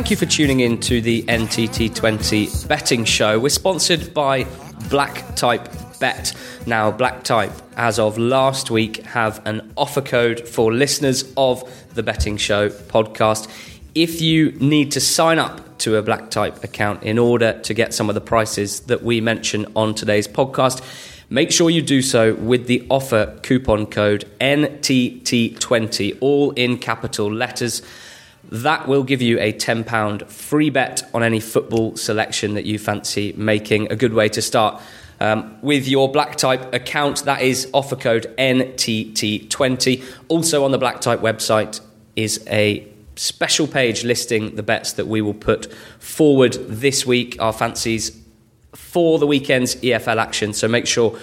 Thank you for tuning in to the NTT20 betting show. We're sponsored by Black Type Bet. Now, Black Type, as of last week, have an offer code for listeners of the Betting Show podcast. If you need to sign up to a Black Type account in order to get some of the prices that we mention on today's podcast, make sure you do so with the offer coupon code NTT20, all in capital letters. That will give you a £10 free bet on any football selection that you fancy making. A good way to start. Um, with your Black Type account, that is offer code NTT20. Also on the Black Type website is a special page listing the bets that we will put forward this week, our fancies for the weekend's EFL action. So make sure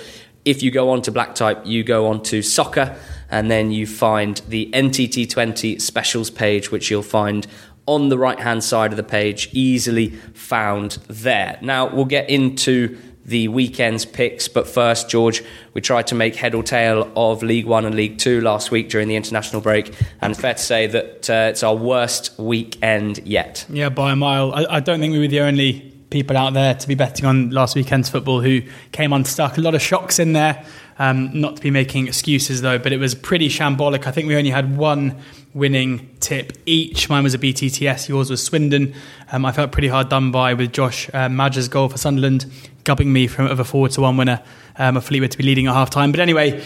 if you go on to Black Type, you go on to soccer and then you find the NTT20 specials page, which you'll find on the right hand side of the page, easily found there. Now, we'll get into the weekend's picks, but first, George, we tried to make head or tail of League One and League Two last week during the international break, and fair to say that uh, it's our worst weekend yet. Yeah, by a mile. I, I don't think we were the only people out there to be betting on last weekend's football who came unstuck. A lot of shocks in there. Um, not to be making excuses though, but it was pretty shambolic. I think we only had one winning tip each. Mine was a BTTS, yours was Swindon. Um, I felt pretty hard done by with Josh uh, Maja's goal for Sunderland, gubbing me from of a four to one winner um, of Fleetwood to be leading at half time. But anyway,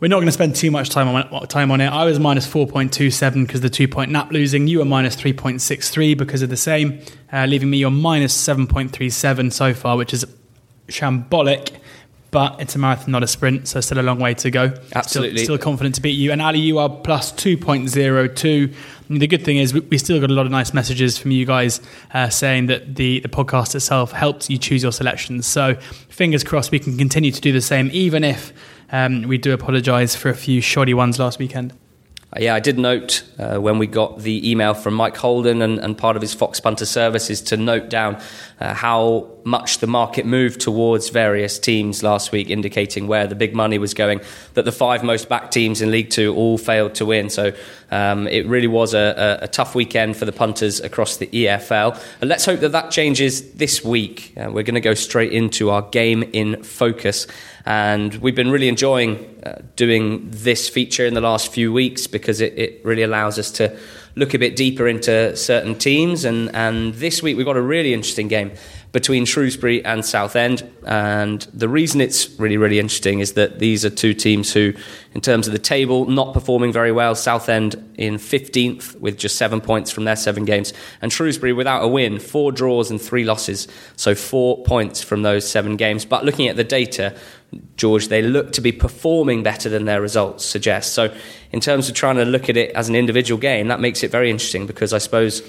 we're not going to spend too much time on time on it. I was minus 4.27 because the two point nap losing. You were minus 3.63 because of the same, uh, leaving me your minus 7.37 so far, which is shambolic but it's a marathon, not a sprint, so still a long way to go. Absolutely. Still, still confident to beat you. And Ali, you are plus 2.02. the good thing is, we still got a lot of nice messages from you guys uh, saying that the, the podcast itself helps you choose your selections. So fingers crossed we can continue to do the same, even if um, we do apologise for a few shoddy ones last weekend. Uh, yeah, I did note uh, when we got the email from Mike Holden and, and part of his Fox Punter services to note down uh, how much the market moved towards various teams last week, indicating where the big money was going. That the five most backed teams in League Two all failed to win. So um, it really was a, a, a, tough weekend for the punters across the EFL. And let's hope that that changes this week. Uh, we're going to go straight into our game in focus. And we've been really enjoying uh, doing this feature in the last few weeks because it, it, really allows us to look a bit deeper into certain teams. And, and this week we've got a really interesting game between Shrewsbury and Southend. And the reason it's really, really interesting is that these are two teams who, in terms of the table, not performing very well. Southend in 15th with just seven points from their seven games, and Shrewsbury without a win, four draws and three losses. So four points from those seven games. But looking at the data, George, they look to be performing better than their results suggest. So, in terms of trying to look at it as an individual game, that makes it very interesting because I suppose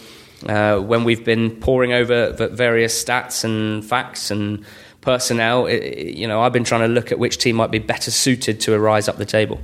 uh, when we've been poring over various stats and facts and personnel, it, you know, I've been trying to look at which team might be better suited to a rise up the table.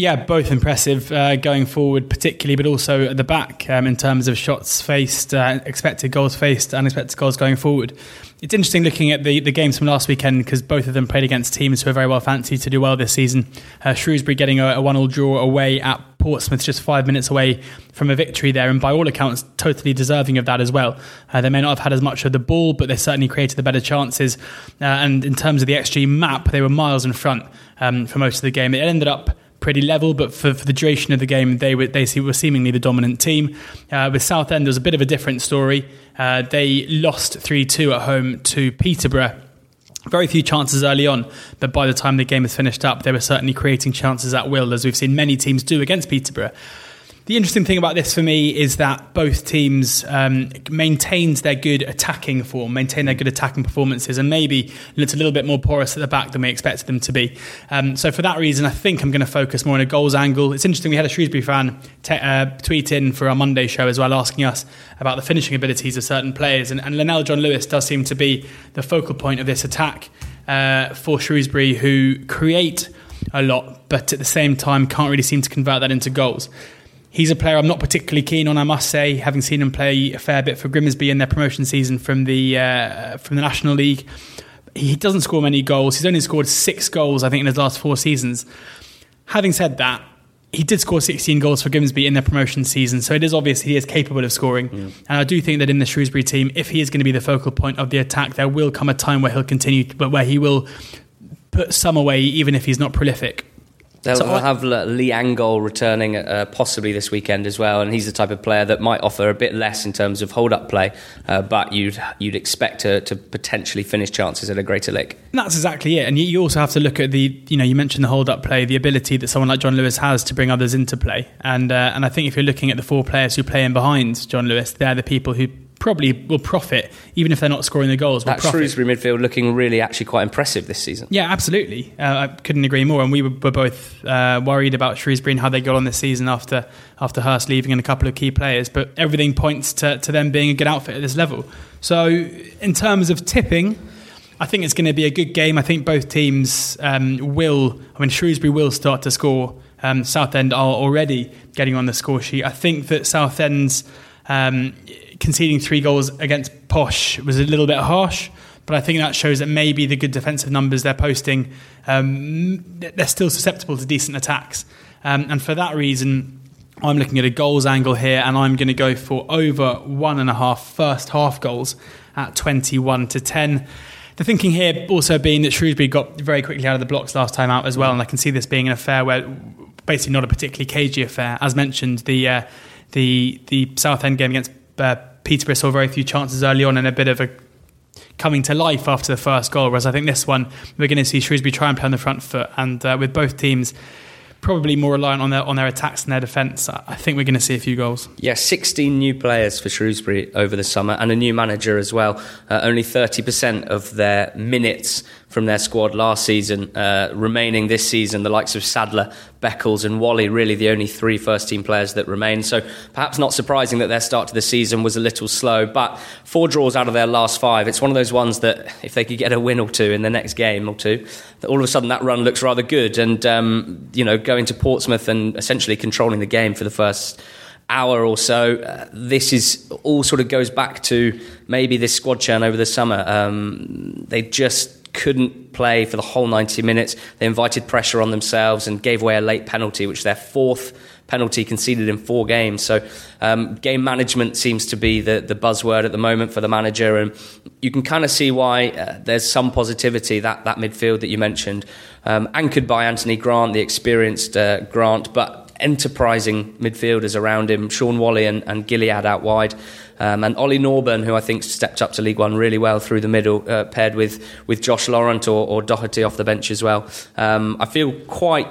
Yeah, both impressive uh, going forward, particularly, but also at the back um, in terms of shots faced, uh, expected goals faced, unexpected goals going forward. It's interesting looking at the, the games from last weekend because both of them played against teams who are very well fancied to do well this season. Uh, Shrewsbury getting a, a one-all draw away at Portsmouth, just five minutes away from a victory there, and by all accounts, totally deserving of that as well. Uh, they may not have had as much of the ball, but they certainly created the better chances. Uh, and in terms of the XG map, they were miles in front um, for most of the game. It ended up pretty level, but for, for the duration of the game, they were they were seemingly the dominant team. Uh, with Southend, there was a bit of a different story. Uh, they lost three two at home to Peterborough. Very few chances early on, but by the time the game was finished up, they were certainly creating chances at will, as we've seen many teams do against Peterborough. The interesting thing about this for me is that both teams um, maintained their good attacking form, maintained their good attacking performances, and maybe looked a little bit more porous at the back than we expected them to be. Um, so for that reason, I think I'm going to focus more on a goals angle. It's interesting we had a Shrewsbury fan te- uh, tweet in for our Monday show as well, asking us about the finishing abilities of certain players, and, and Lenell John Lewis does seem to be the focal point of this attack uh, for Shrewsbury, who create a lot, but at the same time can't really seem to convert that into goals. He's a player I'm not particularly keen on, I must say, having seen him play a fair bit for Grimsby in their promotion season from the uh, from the National League. He doesn't score many goals. He's only scored six goals, I think, in his last four seasons. Having said that, he did score 16 goals for Grimsby in their promotion season, so it is obvious he is capable of scoring. Mm. And I do think that in the Shrewsbury team, if he is going to be the focal point of the attack, there will come a time where he'll continue, but where he will put some away, even if he's not prolific. They'll, so they'll have Lee Angol returning uh, possibly this weekend as well, and he's the type of player that might offer a bit less in terms of hold-up play, uh, but you'd you'd expect to, to potentially finish chances at a greater lick. That's exactly it, and you also have to look at the you know you mentioned the hold-up play, the ability that someone like John Lewis has to bring others into play, and uh, and I think if you're looking at the four players who play in behind John Lewis, they're the people who probably will profit, even if they're not scoring the goals. That profit. Shrewsbury midfield looking really actually quite impressive this season. Yeah, absolutely. Uh, I couldn't agree more. And we were, were both uh, worried about Shrewsbury and how they got on this season after after Hurst leaving and a couple of key players. But everything points to, to them being a good outfit at this level. So, in terms of tipping, I think it's going to be a good game. I think both teams um, will. I mean, Shrewsbury will start to score. Um, Southend are already getting on the score sheet. I think that Southend's um, conceding three goals against Posh was a little bit harsh, but I think that shows that maybe the good defensive numbers they're posting, um, they're still susceptible to decent attacks. Um, and for that reason, I'm looking at a goals angle here, and I'm going to go for over one and a half first half goals at 21 to 10. The thinking here also being that Shrewsbury got very quickly out of the blocks last time out as well, and I can see this being an affair where basically not a particularly cagey affair. As mentioned, the uh, the the Southend game against uh, Peterborough saw very few chances early on and a bit of a coming to life after the first goal. Whereas I think this one, we're going to see Shrewsbury try and play on the front foot. And uh, with both teams probably more reliant on their on their attacks and their defence. I think we're going to see a few goals. Yeah, 16 new players for Shrewsbury over the summer and a new manager as well. Uh, only 30% of their minutes from their squad last season uh, remaining this season. The likes of Sadler, Beckles, and Whalley, really the only three first team players that remain. So perhaps not surprising that their start to the season was a little slow. But four draws out of their last five. It's one of those ones that if they could get a win or two in the next game or two, that all of a sudden that run looks rather good. And, um, you know, going to Portsmouth and essentially controlling the game for the first hour or so. Uh, this is all sort of goes back to maybe this squad churn over the summer. Um, they just couldn't play for the whole 90 minutes. They invited pressure on themselves and gave away a late penalty, which their fourth penalty conceded in four games. So, um, game management seems to be the, the buzzword at the moment for the manager, and you can kind of see why uh, there's some positivity that that midfield that you mentioned, um, anchored by Anthony Grant, the experienced uh, Grant, but enterprising midfielders around him, Shaun Whalley and, and Gilliead out wide. Um, and Ollie Norburn, who I think stepped up to League One really well through the middle, uh, paired with, with Josh Laurent or, or Doherty off the bench as well. Um, I feel quite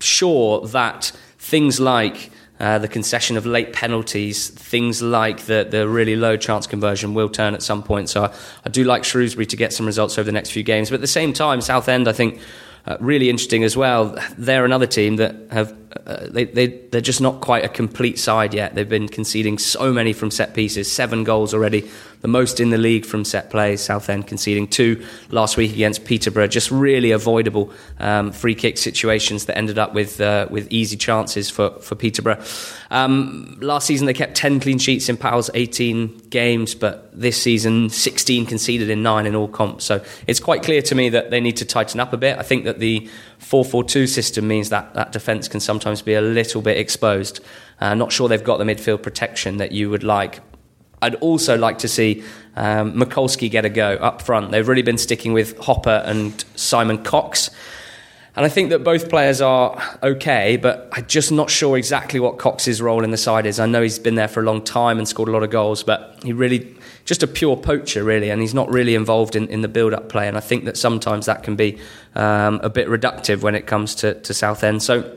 sure that things like uh, the concession of late penalties, things like the, the really low chance conversion will turn at some point. So I, I do like Shrewsbury to get some results over the next few games. But at the same time, Southend, I think, uh, really interesting as well. They're another team that have uh, they, they they're just not quite a complete side yet. They've been conceding so many from set pieces, seven goals already, the most in the league from set plays. Southend conceding two last week against Peterborough, just really avoidable um, free kick situations that ended up with uh, with easy chances for for Peterborough. Um, last season they kept ten clean sheets in Powell's eighteen games, but this season 16 conceded in nine in all comps. So it's quite clear to me that they need to tighten up a bit. I think that the 4-4-2 system means that that defence can sometimes be a little bit exposed. Uh, not sure they've got the midfield protection that you would like. I'd also like to see um, Mikulski get a go up front. They've really been sticking with Hopper and Simon Cox. And I think that both players are okay, but I'm just not sure exactly what Cox's role in the side is. I know he's been there for a long time and scored a lot of goals, but he really just a pure poacher, really, and he's not really involved in, in the build up play. And I think that sometimes that can be um, a bit reductive when it comes to, to Southend. So,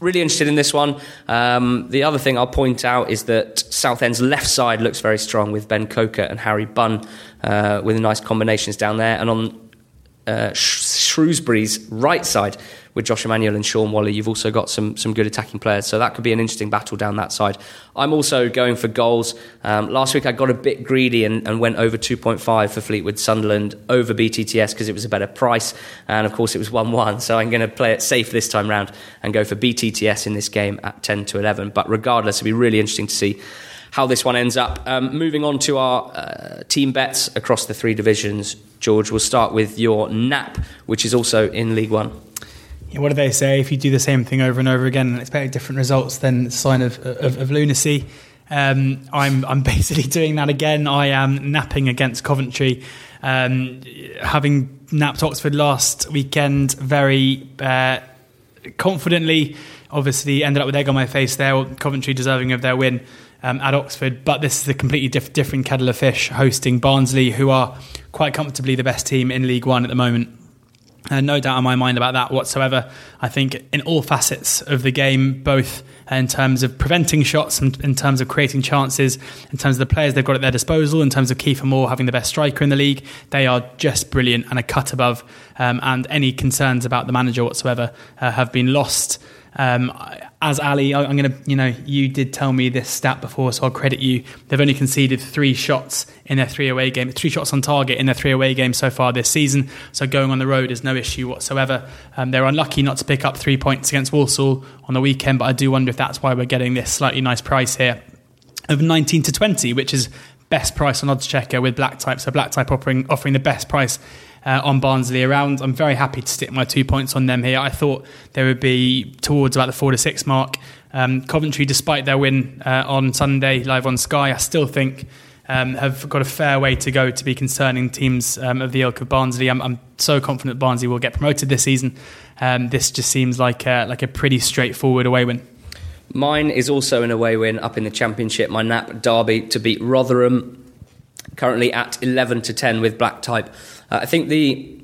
really interested in this one. Um, the other thing I'll point out is that Southend's left side looks very strong with Ben Coker and Harry Bunn uh, with nice combinations down there. And on uh, Shrewsbury's right side with Josh Emmanuel and Shaun Whalley. You've also got some some good attacking players, so that could be an interesting battle down that side. I'm also going for goals. Um, last week I got a bit greedy and, and went over 2.5 for Fleetwood Sunderland over BTTS because it was a better price, and of course it was 1-1. So I'm going to play it safe this time round and go for BTTS in this game at 10 to 11. But regardless, it'll be really interesting to see how this one ends up. Um, moving on to our uh, team bets across the three divisions, George, we'll start with your NAP, which is also in League One. What do they say? If you do the same thing over and over again and expect different results, then it's a sign of, of, of lunacy. Um, I'm I'm basically doing that again. I am napping against Coventry, um, having napped Oxford last weekend very uh, confidently. Obviously, ended up with egg on my face there. Coventry deserving of their win um, at Oxford, but this is a completely diff- different kettle of fish. Hosting Barnsley, who are quite comfortably the best team in League One at the moment. Uh, no doubt in my mind about that whatsoever. I think in all facets of the game, both in terms of preventing shots and in terms of creating chances, in terms of the players they've got at their disposal, in terms of Kieffer Moore having the best striker in the league, they are just brilliant and a cut above. Um, and any concerns about the manager whatsoever uh, have been lost. Um, as Ali, I'm going to, you know, you did tell me this stat before, so I'll credit you. They've only conceded three shots in their three away games, three shots on target in their three away games so far this season. So going on the road is no issue whatsoever. Um, they're unlucky not to pick up three points against Walsall on the weekend, but I do wonder if that's why we're getting this slightly nice price here of 19 to 20, which is best price on odds checker with black type. So black type offering offering the best price uh, on Barnsley around. I'm very happy to stick my two points on them here. I thought they would be towards about the four to six mark. Um, Coventry, despite their win uh, on Sunday live on Sky, I still think. Um, have got a fair way to go to be concerning teams um, of the ilk of Barnsley. I'm, I'm, so confident Barnsley will get promoted this season. Um, this just seems like a, like a pretty straightforward away win. Mine is also an away win up in the Championship. My Nap Derby to beat Rotherham, currently at 11 to 10 with black type. Uh, I think the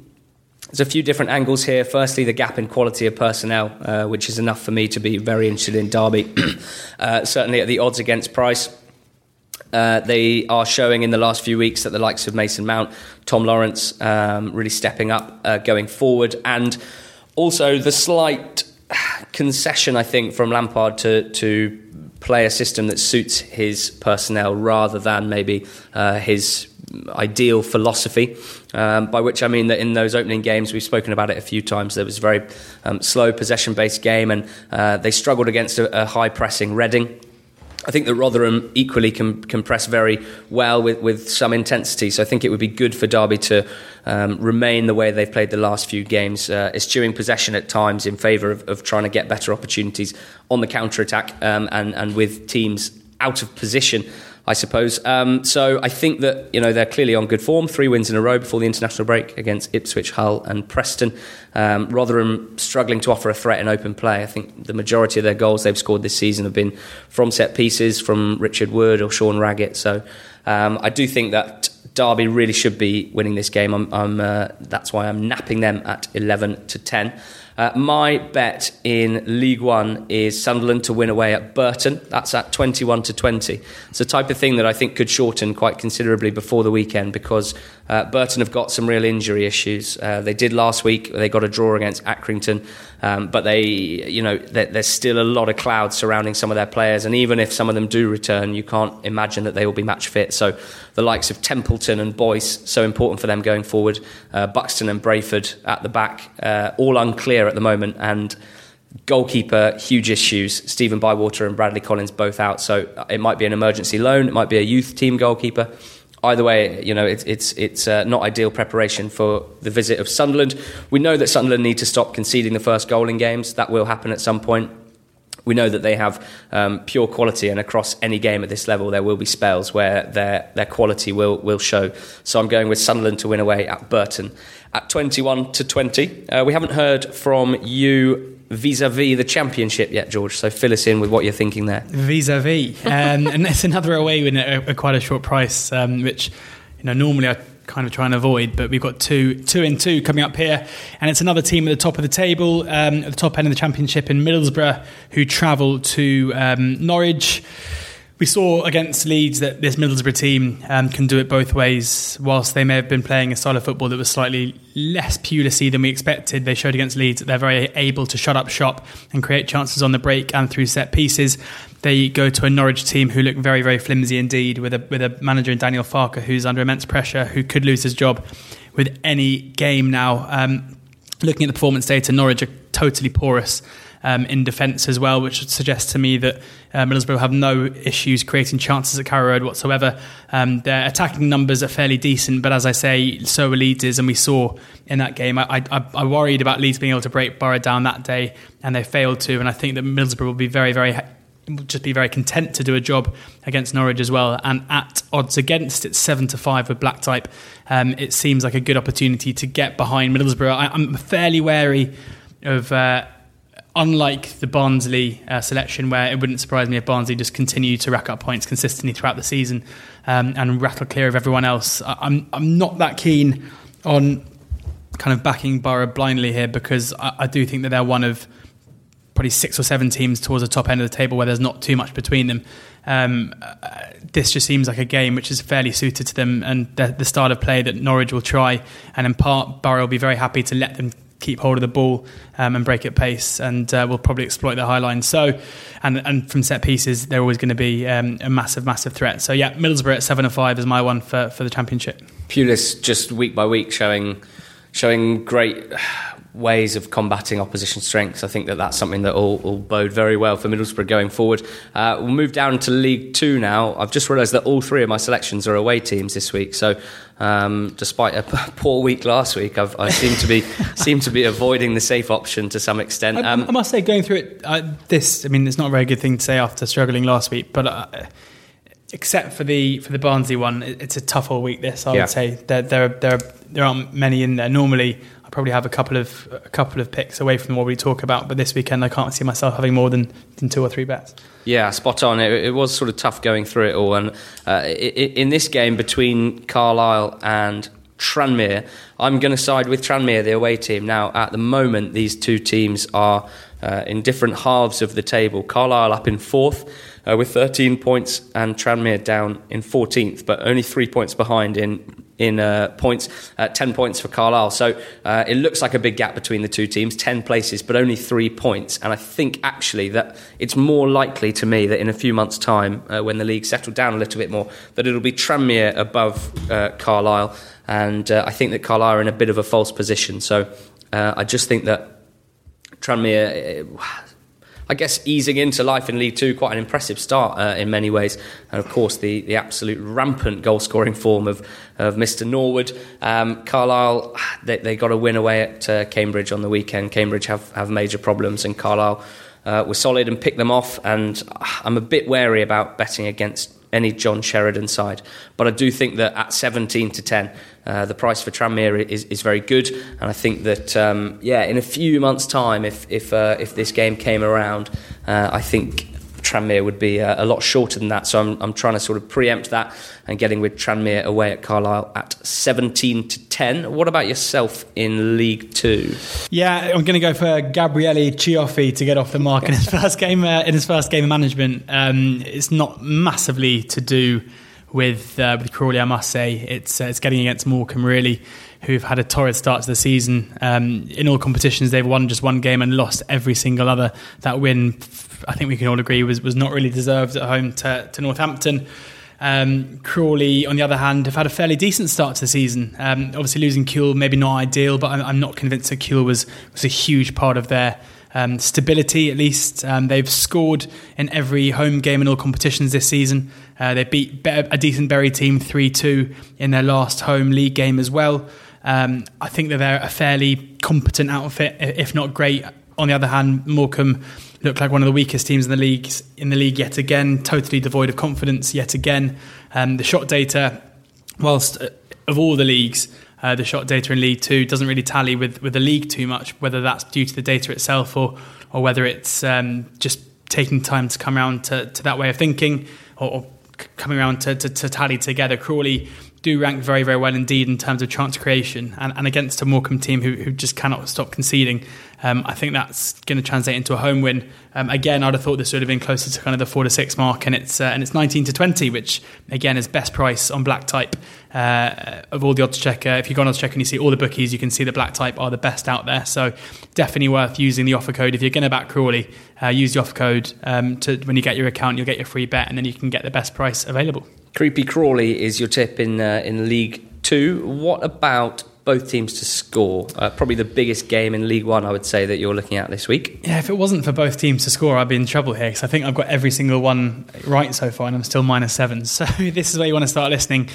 there's a few different angles here. Firstly, the gap in quality of personnel, uh, which is enough for me to be very interested in Derby. uh, certainly at the odds against price. Uh, they are showing in the last few weeks that the likes of Mason Mount, Tom Lawrence, um, really stepping up uh, going forward, and also the slight concession, I think, from Lampard to to play a system that suits his personnel rather than maybe uh, his ideal philosophy. Um, by which I mean that in those opening games, we've spoken about it a few times. There was a very um, slow possession based game, and uh, they struggled against a, a high pressing Reading. I think that Rotherham equally can, can press very well with, with some intensity. So I think it would be good for Derby to um, remain the way they've played the last few games, uh, eschewing possession at times in favour of, of, trying to get better opportunities on the counter attack um, and, and with teams out of position I suppose. Um, so I think that you know they're clearly on good form. Three wins in a row before the international break against Ipswich, Hull, and Preston. Um, Rotherham struggling to offer a threat in open play. I think the majority of their goals they've scored this season have been from set pieces, from Richard Wood or Sean Raggett. So um, I do think that Derby really should be winning this game. I'm, I'm, uh, that's why I'm napping them at 11 to 10. Uh, my bet in League One is Sunderland to win away at Burton. That's at 21 to 20. It's a type of thing that I think could shorten quite considerably before the weekend because uh, Burton have got some real injury issues. Uh, they did last week. They got a draw against Accrington, um, but they, you know, there's still a lot of clouds surrounding some of their players. And even if some of them do return, you can't imagine that they will be match fit. So the likes of Templeton and Boyce, so important for them going forward. Uh, Buxton and Brayford at the back, uh, all unclear at the moment, and goalkeeper huge issues. Stephen Bywater and Bradley Collins both out, so it might be an emergency loan. It might be a youth team goalkeeper. Either way, you know it's it's it's uh, not ideal preparation for the visit of Sunderland. We know that Sunderland need to stop conceding the first goal in games. That will happen at some point we know that they have um, pure quality, and across any game at this level, there will be spells where their their quality will will show. So I'm going with Sunderland to win away at Burton at 21 to 20. Uh, we haven't heard from you vis-a-vis the championship yet, George. So fill us in with what you're thinking there. Vis-a-vis, um, and it's another away win at, at quite a short price, um, which you know normally I kind of trying to avoid. But we've got two, two in two coming up here, and it's another team at the top of the table, um, at the top end of the championship in Middlesbrough, who travel to um, Norwich. We saw against Leeds that this Middlesbrough team um, can do it both ways. Whilst they may have been playing a style of football that was slightly less Pulisy than we expected, they showed against Leeds that they're very able to shut up shop and create chances on the break and through set pieces. They go to a Norwich team who look very, very flimsy indeed, with a with a manager in Daniel Farke who's under immense pressure, who could lose his job with any game now. Um, looking at the performance data, Norwich are totally porous um, in defence as well, which suggests to me that uh, Middlesbrough have no issues creating chances at Carrow Road whatsoever. Um, their attacking numbers are fairly decent, but as I say, so are Leeds, and we saw in that game. I, I, I worried about Leeds being able to break Borough down that day, and they failed to. And I think that Middlesbrough will be very, very just be very content to do a job against Norwich as well. And at odds against, it's seven to five with black type. Um, it seems like a good opportunity to get behind Middlesbrough. I, am fairly wary of. Uh, unlike the Barnsley uh, selection, where it wouldn't surprise me if Barnsley just continue to rack up points consistently throughout the season um, and rattle clear of everyone else, I'm I'm not that keen on kind of backing Borough blindly here because I, I do think that they're one of probably six or seven teams towards the top end of the table where there's not too much between them. Um, uh, this just seems like a game which is fairly suited to them and the, the style of play that Norwich will try. And in part, Borough will be very happy to let them keep hold of the ball um, and break at pace, and uh, will probably exploit their high line. So, and and from set pieces, they're always going to be um, a massive, massive threat. So, yeah, Middlesbrough at seven and five is my one for, for the championship. Pulis just week by week showing showing great ways of combating opposition strengths. I think that that's something that will, will bode very well for Middlesbrough going forward. Uh, we'll move down to League Two now. I've just realised that all three of my selections are away teams this week. So, um, despite a poor week last week, I've, I seem to be seem to be avoiding the safe option to some extent. Um, I, I, must say, going through it, uh, this I mean, it's not a very good thing to say after struggling last week, but. Uh, except for the for the Barnsley one, it's a tough all week. This I yeah. would say there there there there aren't many in there. Normally, I probably have a couple of a couple of picks away from what we talk about, but this weekend I can't see myself having more than, than two or three bets. Yeah, spot on. It, it was sort of tough going through it all, and uh, it, in this game between Carlisle and Tranmere, I'm going to side with Tranmere, the away team. Now, at the moment, these two teams are uh, in different halves of the table. Carlisle up in fourth uh, with 13 points, and Tranmere down in 14th, but only three points behind in in uh, points, uh, 10 points for Carlisle. So uh, it looks like a big gap between the two teams, 10 places, but only three points. And I think actually that it's more likely to me that in a few months' time, uh, when the league settled down a little bit more, that it'll be Tranmere above uh, Carlisle. And uh, I think that Carlisle are in a bit of a false position. So I just think that Tranmere I guess, easing into life in League Two, quite an impressive start uh, in many ways. And of course, the, the absolute rampant goal scoring form of, of Mr. Norwood. Um, Carlisle, they, they got a win away at uh, Cambridge on the weekend. Cambridge have, have major problems, and Carlisle uh, were solid and picked them off. And I'm a bit wary about betting against any John Sheridan side. But I do think that at 17 to 10, uh, the price for Tranmere is, is very good. And I think that, um, yeah, in a few months' time, if, if, uh, if this game came around, uh, I think Tranmere would be a, uh, a, lot shorter than that. So I'm, I'm trying to sort of preempt that and getting with Tranmere away at Carlisle at 17 to 10. What about yourself in League Two? Yeah, I'm going to go for Gabriele Cioffi to get off the mark in his first game. Uh, in his first game of management, um, it's not massively to do with uh, with Crawley. I must say it's uh, it's getting against Morecambe really, who've had a torrid start to the season. Um, in all competitions, they've won just one game and lost every single other. That win, I think we can all agree, was was not really deserved at home to, to Northampton. Um, Crawley, on the other hand, have had a fairly decent start to the season. Um, obviously, losing Kewell maybe not ideal, but I'm, I'm, not convinced that Kewell was was a huge part of their um, stability. At least um, they've scored in every home game in all competitions this season. Uh, they beat a decent Bury team three two in their last home league game as well. Um, I think that they're a fairly competent outfit, if not great. On the other hand, Morecambe looked like one of the weakest teams in the league. In the league yet again, totally devoid of confidence yet again. Um, the shot data, whilst uh, of all the leagues, uh, the shot data in League Two doesn't really tally with, with the league too much. Whether that's due to the data itself or or whether it's um, just taking time to come around to, to that way of thinking or, or coming around to, to, to tally together. Crawley do rank very, very well indeed in terms of chance creation. And, and against a Morecambe team who, who just cannot stop conceding, um, I think that's going to translate into a home win. Um, again, I'd have thought this would have been closer to kind of the four to six mark, and it's uh, and it's 19 to 20, which again is best price on black type uh, of all the odds checker. If you go on odds checker and you see all the bookies, you can see the black type are the best out there. So definitely worth using the offer code if you're going to back Crawley. Uh, use the offer code um, to when you get your account, you'll get your free bet, and then you can get the best price available. Creepy Crawley is your tip in uh, in League Two. What about both teams to score. Uh, probably the biggest game in League One, I would say, that you're looking at this week. Yeah, if it wasn't for both teams to score, I'd be in trouble here because I think I've got every single one right so far and I'm still minus seven. So this is where you want to start listening.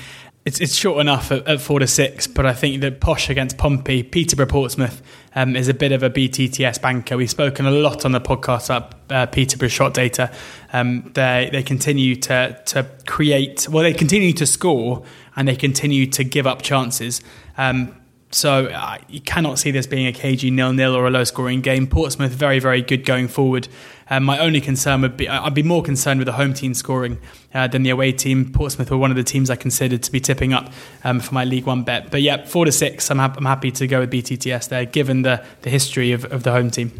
It's, it's short enough at, at, four to six, but I think that Posh against Pompey, Peterborough Portsmouth um, is a bit of a BTTS banker. We've spoken a lot on the podcast about uh, Peterborough shot data. Um, they they continue to to create, well, they continue to score and they continue to give up chances. Um, so uh, you cannot see this being a cagey nil-nil or a low-scoring game. Portsmouth very, very good going forward. Um, my only concern would be I'd be more concerned with the home team scoring uh, than the away team. Portsmouth were one of the teams I considered to be tipping up um, for my League One bet. But yeah, four to six. I'm, ha- I'm happy to go with BTTS there, given the the history of, of the home team.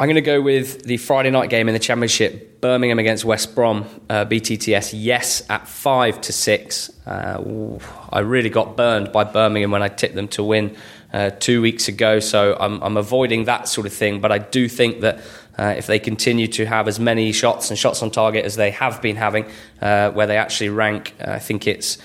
I'm going to go with the Friday night game in the Championship, Birmingham against West Brom, uh, BTTS. Yes, at five to six. Uh, I really got burned by Birmingham when I tipped them to win uh, two weeks ago, so I'm, I'm, avoiding that sort of thing. But I do think that uh, if they continue to have as many shots and shots on target as they have been having, uh, where they actually rank, uh, I think it's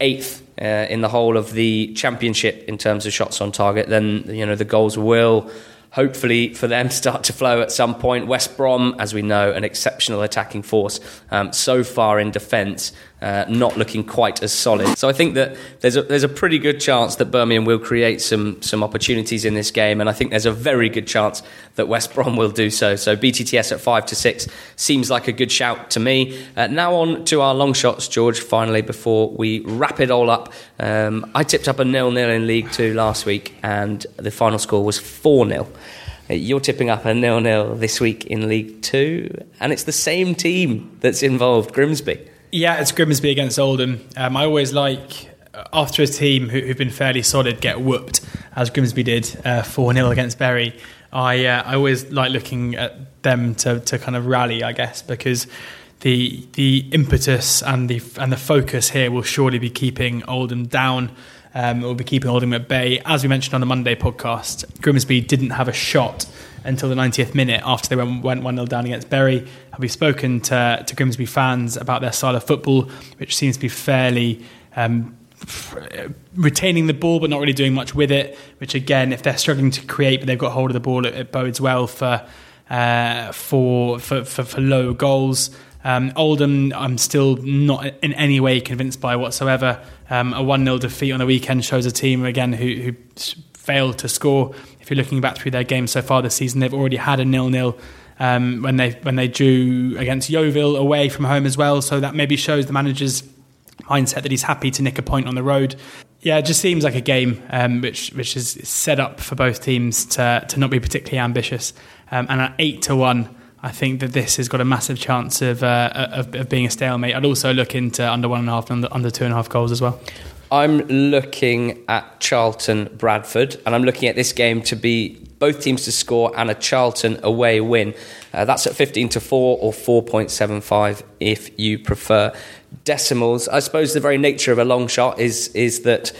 eighth in the whole of the Championship in terms of shots on target, then you know the goals will hopefully for them to start to flow at some point. West Brom, as we know, an exceptional attacking force. Um, so far in defence, uh, not looking quite as solid. So I think that there's a, there's a pretty good chance that Birmingham will create some some opportunities in this game, and I think there's a very good chance that West Brom will do so. So BTTS at five to six seems like a good shout to me. Uh, now on to our long shots, George. Finally, before we wrap it all up, um, I tipped up a nil nil in League Two last week, and the final score was four 0 uh, you're tipping up a nil nil this week in League Two, and it's the same team that's involved, Grimsby. Yeah, it's Grimsby against Oldham. Um, I always like uh, after a team who, have been fairly solid get whooped, as Grimsby did uh, four uh, 0 against Bury. I uh, I always like looking at them to to kind of rally, I guess, because the the impetus and the and the focus here will surely be keeping Oldham down. Um, will be keeping Oldham at bay. As we mentioned on the Monday podcast, Grimsby didn't have a shot until the 90th minute after they went, went 1 0 down against Bury. Have we spoken to, to Grimsby fans about their style of football, which seems to be fairly um, retaining the ball but not really doing much with it? Which, again, if they're struggling to create but they've got hold of the ball, it, it bodes well for, uh, for, for, for, for low goals. Um, Oldham, I'm still not in any way convinced by whatsoever. Um, a 1 0 defeat on the weekend shows a team, again, who, who failed to score if you're looking back through their games so far this season, they've already had a nil-nil um, when they when they drew against Yeovil away from home as well. So that maybe shows the manager's mindset that he's happy to nick a point on the road. Yeah, it just seems like a game um, which which is set up for both teams to to not be particularly ambitious. Um, and at eight to one. I think that this has got a massive chance of, uh, of, of being a stalemate. I'd also look into under one and a half and under, under two and a half goals as well. I'm looking at Charlton Bradford, and I'm looking at this game to be both teams to score and a Charlton away win. Uh, that's at 15 to 4 or 4.75 if you prefer decimals. I suppose the very nature of a long shot is is that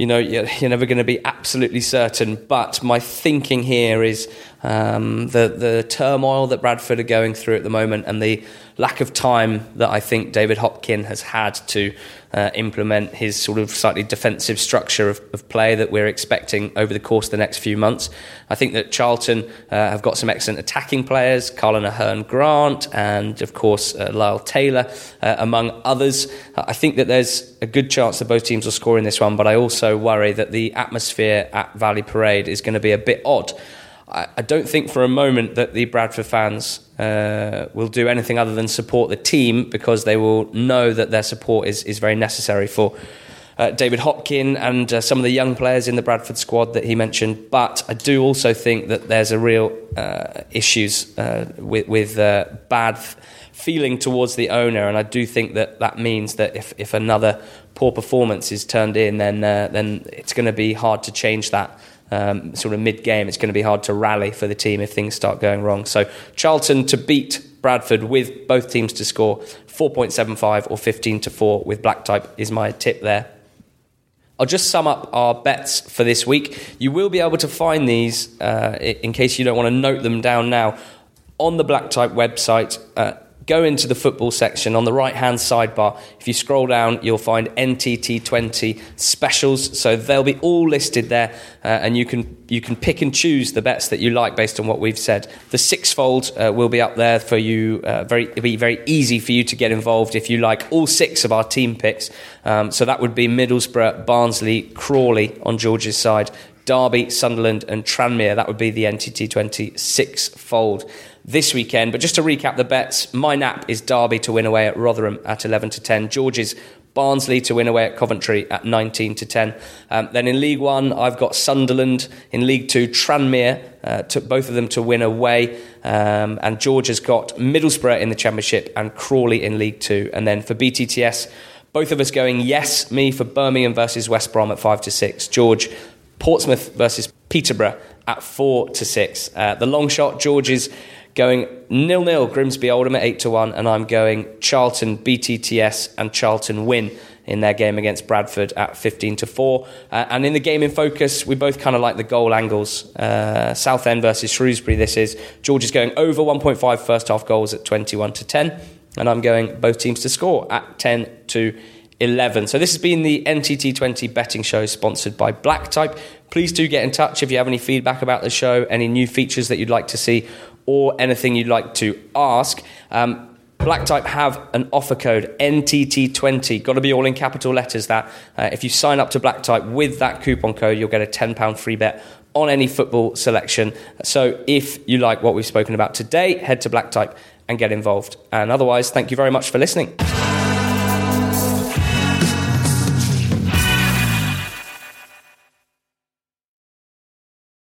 you know you're, you're never going to be absolutely certain. But my thinking here is um, the the turmoil that Bradford are going through at the moment and the lack of time that I think David Hopkin has had to uh, implement his sort of slightly defensive structure of, of, play that we're expecting over the course of the next few months. I think that Charlton uh, have got some excellent attacking players, Karlan Ahearne Grant, and of course uh, Lyle Taylor, uh, among others. I think that there's a good chance that both teams will score in this one, but I also worry that the atmosphere at Valley Parade is going to be a bit odd. I, don't think for a moment that the Bradford fans uh, will do anything other than support the team because they will know that their support is, is very necessary for uh, David Hopkin and uh, some of the young players in the Bradford squad that he mentioned. But I do also think that there's a real uh, issues uh, with, with uh, bad feeling towards the owner, and I do think that that means that if, if another poor performance is turned in, then then it's going to be hard to change that um, sort of mid game, it's going to be hard to rally for the team if things start going wrong. So Charlton to beat Bradford with both teams to score 4.75 or 15 to 4 with black type is my tip there. I'll just sum up our bets for this week. You will be able to find these uh, in case you don't want to note them down now on the black type website. Uh, go into the football section on the right hand sidebar. If you scroll down, you'll find NTT20 specials. So they'll be all listed there, uh, and you can you can pick and choose the bets that you like based on what we've said. The sixfold uh, will be up there for you. Uh, very it'll be very easy for you to get involved if you like all six of our team picks. Um, so that would be Middlesbrough, Barnsley, Crawley on George's side. Derby, Sunderland, and Tranmere. That would be the NTT20 six-fold this weekend. But just to recap the bets, my nap is Derby to win away at Rotherham at 11 to 10. George's Barnsley to win away at Coventry at 19 to 10. Um, then in League One, I've got Sunderland. In League Two, Tranmere uh, took both of them to win away. Um, and George has got Middlesbrough in the Championship and Crawley in League Two. And then for BTTS, both of us going yes, me for Birmingham versus West Brom at 5 to 6. George Portsmouth versus Peterborough at four to six. Uh, the long shot, George's going nil nil Grimsby Oldham at eight to one, and I'm going Charlton BTTS and Charlton win in their game against Bradford at 15 to 4. Uh, and in the game in focus, we both kind of like the goal angles. Uh, Southend versus Shrewsbury, this is. George is going over 1.5 first half goals at 21 to 10. And I'm going both teams to score at 10 to 11. So this has been the NTT20 betting show sponsored by Black Type. Please do get in touch if you have any feedback about the show, any new features that you'd like to see, or anything you'd like to ask. Um, Black Type have an offer code NTT20. Got to be all in capital letters. That uh, if you sign up to Black Type with that coupon code, you'll get a £10 free bet on any football selection. So if you like what we've spoken about today, head to Black Type and get involved. And otherwise, thank you very much for listening.